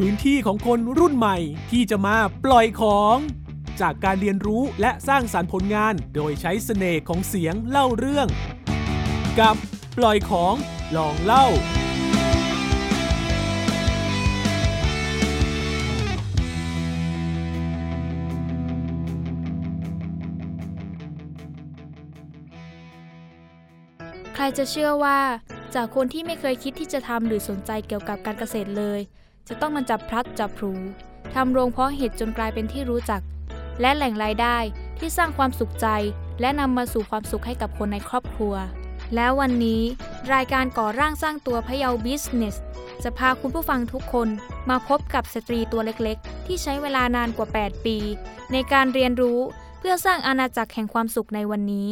พื้นที่ของคนรุ่นใหม่ที่จะมาปล่อยของ จากการเรียนรู้และสร้างสารรค์ผลงาน โดยใช้เสน่ห์ของเสียงเล่าเรื่อง กับปล่อยของลองเล่าใครจะเชื่อว่าจากคนที่ไม่เคยคิดที่จะทำหรือสนใจเกี่ยวกับการเกษตรเลย จะต้องมาจับพลัดจับพลูทำโรงเพาะเห็ดจนกลายเป็นที่รู้จัก และแหล่งรายได้ที่สร้างความสุขใจ และนำมาสู่ความสุขให้กับคนในครอบครัว แล้ววันนี้ รายการก่อร่างสร้างตัวพะเยาบิสเนสจะพาคุณผู้ฟังทุกคนมาพบกับสตรีตัวเล็กๆ ที่ใช้เวลานานกว่า 8 ปี ในการเรียนรู้เพื่อสร้างอาณาจักรแห่งความสุขในวันนี้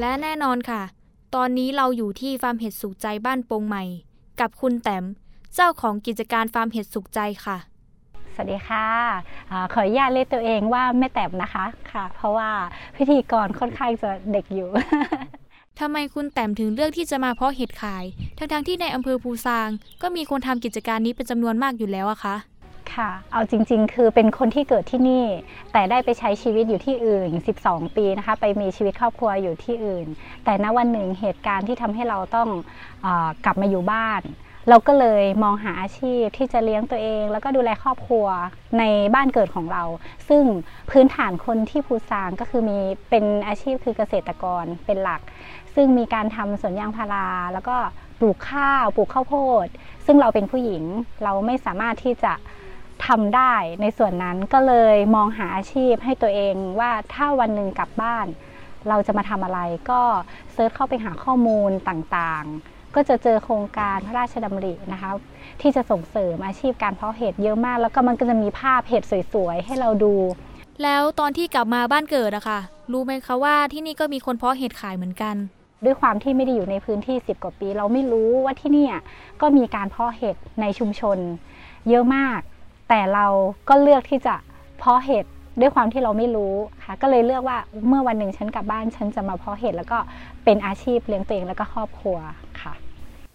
และแน่นอนค่ะ ตอนนี้เราอยู่ที่ฟาร์มเห็ดสุขใจบ้านโปงใหม่ กับคุณแต้มเจ้าของกิจการฟาร์มเห็ดสุขใจค่ะสวัสดีค่ะอขออนุญาตเรียกตัวเองว่าแม่แต้มนะคะค่ะ เพราะว่าพิธีกรค่อนข้างจะเด็กอยู่ทำไมคุณแต้มถึงเลือกที่จะมาเพาะเห็ดขาย ทั้งๆทที่ในอำเภอภูซาง ก็มีคนทำกิจการนี้เป็นจำนวนมากอยู่แล้วอะคะ ค่ะ เอาจริง ๆ คือเป็นคนที่เกิดที่นี่ แต่ได้ไปใช้ชีวิตอยู่ที่อื่น 12 ปีนะคะ ไปมีชีวิตครอบครัวอยู่ที่อื่น แต่ณวันหนึ่งเหตุการณ์ที่ทำให้เราต้องอกลับมาอยู่บ้าน เราก็เลยมองหาอาชีพที่จะเลี้ยงตัวเอง แล้วก็ดูแลครอบครัวในบ้านเกิดของเรา ซึ่งพื้นฐานคนที่ภูซางก็คือมีเป็นอาชีพคือเกษตรกรเป็นหลัก ซึ่งมีการทำสวนยางพาราแล้วก็ปลูกข้าว ปลูกข้าวโพด ซึ่งเราเป็นผู้หญิงเราไม่สามารถที่จะ ทำได้ในส่วนนั้นก็เลยมองหาอาชีพให้ตัวเองว่าถ้าวันหนึ่งกลับบ้าน เราจะมาทำอะไรก็เซิร์ชเข้าไปหาข้อมูลต่างๆ ก็จะเจอโครงการพระราชดำรินะคะที่จะส่งเสริมอาชีพการเพาะเห็ดเยอะมาก แล้วก็มันก็จะมีภาพเห็ดสวยๆ ให้เราดู แล้วตอนที่กลับมาบ้านเกิดอะค่ะ รู้ไหมคะว่าที่นี่ก็มีคนเพาะเห็ดขายเหมือนกัน ด้วยความที่ไม่ได้อยู่ในพื้นที่ 10 กว่าปี เราไม่รู้ว่าที่นี่ก็มีการเพาะเห็ดในชุมชนเยอะมาก แต่เราก็เลือกที่จะเพาะเห็ดด้วยความที่เราไม่รู้ค่ะ ก็เลยเลือกว่าเมื่อวันหนึ่งฉันกลับบ้าน ฉันจะมาเพาะเห็ดแล้วก็เป็นอาชีพเลี้ยงตัวเองแล้วก็ครอบครัวค่ะ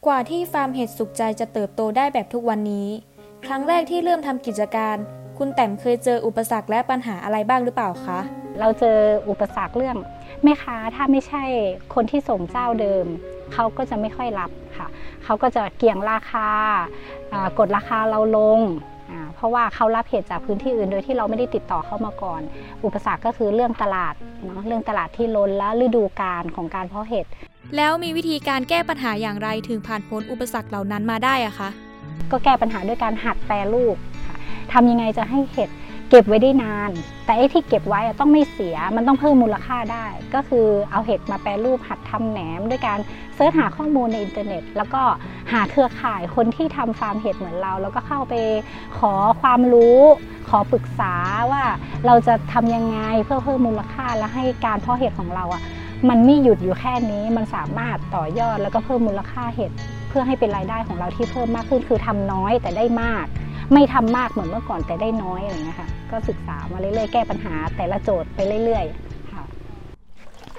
กว่าที่ฟาร์มเห็ดสุขใจจะเติบโตได้แบบทุกวันนี้ ครั้งแรกที่เริ่มทำกิจการ คุณแต้มเคยเจออุปสรรคและปัญหาอะไรบ้างหรือเปล่าคะเราเจออุปสรรคเรื่องแม่ค้าถ้าไม่ใช่คนที่ส่งเจ้าเดิมเขาก็จะไม่ค่อยรับค่ะเขาก็จะเกี่ยงราคากดราคาเราลง เพราะว่าเขารับเห็ดจากพื้นที่อื่น โดยที่เราไม่ได้ติดต่อเข้ามาก่อน อุปสรรคก็คือเรื่องตลาดเนาะเรื่องตลาดที่ล้นและฤดูกาลของการเพาะเห็ดแล้วมีวิธีการแก้ปัญหาอย่างไรถึงผ่านพ้นอุปสรรคเหล่านั้นมาได้อะคะก็แก้ปัญหาด้วยการหัดแปรรูปค่ะทำยังไงจะให้เห็ดเก็บไว้ได้นาน แต่ไอ้ที่เก็บไว้ต้องไม่เสีย มันต้องเพิ่มมูลค่าได้ ก็คือเอาเห็ดมาแปรรูปหัดทำแหนม ด้วยการเสิร์ชหาข้อมูลในอินเทอร์เน็ต แล้วก็หาเครือข่ายคนที่ทำฟาร์มเห็ดเหมือนเรา แล้วก็เข้าไปขอความรู้ ขอปรึกษาว่าเราจะทำยังไงเพื่อเพิ่มมูลค่าและให้การเพาะเห็ดของเราอะมันไม่หยุดอยู่แค่นี้ มันสามารถต่อยอดแล้วก็เพิ่มมูลค่าเห็ดเพื่อให้เป็นรายได้ของเราที่เพิ่มมากขึ้น คือทำน้อยแต่ได้มาก ไม่ทำมากเหมือนเมื่อก่อนแต่ได้น้อยอะไรเงี้ยค่ะ ก็ศึกษามาเรื่อยๆแก้ปัญหา แต่ละโจทย์ไปเรื่อยๆค่ะ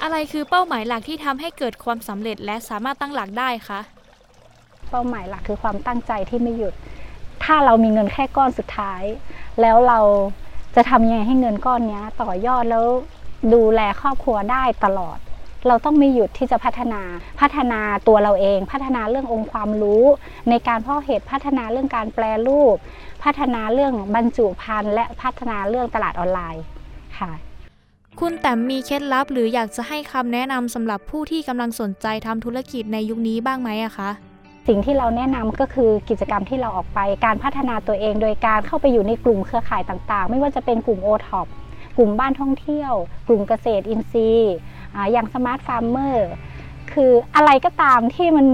อะไรคือเป้าหมายหลักที่ทำให้เกิดความสำเร็จและสามารถตั้งหลักได้คะเป้าหมายหลักคือความตั้งใจที่ไม่หยุด ถ้าเรามีเงินแค่ก้อนสุดท้าย แล้วเราจะทำยังไงให้เงินก้อนนี้ต่อยอดแล้วดูแลครอบครัวได้ตลอด เราต้องไม่หยุดที่จะพัฒนา พัฒนาตัวเราเอง พัฒนาเรื่ององค์ความรู้ ในการเพาะเห็ดพัฒนาเรื่องการแปรรูป พัฒนาเรื่องบรรจุภัณฑ์และพัฒนาเรื่องตลาดออนไลน์ค่ะ คุณแต้มมีเคล็ดลับหรืออยากจะให้คำแนะนำสำหรับผู้ที่กำลังสนใจทำธุรกิจในยุคนี้บ้างไหมอะคะสิ่งที่เราแนะนำก็คือกิจกรรมที่เราออกไปการพัฒนาตัวเองโดยการเข้าไปอยู่ในกลุ่มเครือข่ายต่างๆ ไม่ว่าจะเป็นกลุ่ม o t o p กลุ่มบ้านท่องเที่ยว กลุ่มเกษตรอินทรีย์ อย่าง Smart Farmerคืออะไรก็ตามที่มัน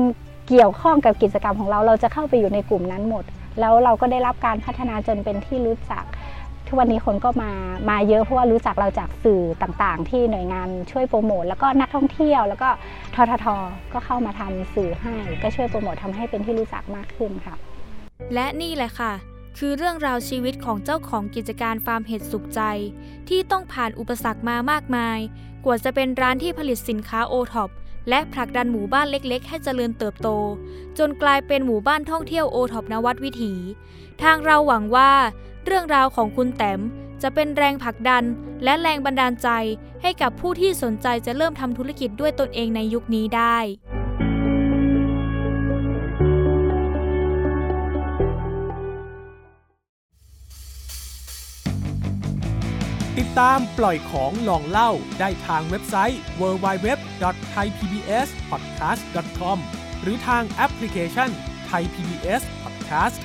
เกี่ยวข้องกับกิจกรรมของเรา เราจะเข้าไปอยู่ในกลุ่มนั้นหมด แล้วเราก็ได้รับการพัฒนาจนเป็นที่รู้จัก ทุกวันนี้คนก็มามาเยอะเพราะว่ารู้จักเราจากสื่อต่างๆ ที่หน่วยงานช่วยโปรโมทแล้วก็นักท่องเที่ยวแล้วก็ทททก็เข้ามาทำสื่อให้ ก็ช่วยโปรโมททำให้เป็นที่รู้จักมากขึ้นค่ะ และนี่แหละค่ะ คือเรื่องราวชีวิตของเจ้าของกิจการฟาร์มเห็ดสุขใจ ที่ต้องผ่านอุปสรรคมามากมาย กว่าจะเป็นร้านที่ผลิตสินค้าโอท็อปและผลักดันหมู่บ้านเล็กๆ ให้เจริญเติบโต จนกลายเป็นหมู่บ้านท่องเที่ยวโอท็อปนวัดวิถี ทางเราหวังว่า เรื่องราวของคุณแต้มจะเป็นแรงผลักดัน และแรงบันดาลใจให้กับผู้ที่สนใจจะเริ่มทำธุรกิจด้วยตนเองในยุคนี้ได้ ตามปล่อยของลองเล่าได้ทางเว็บไซต์ www.thaipbspodcast.com หรือทางแอปพลิเคชัน Thai PBS Podcast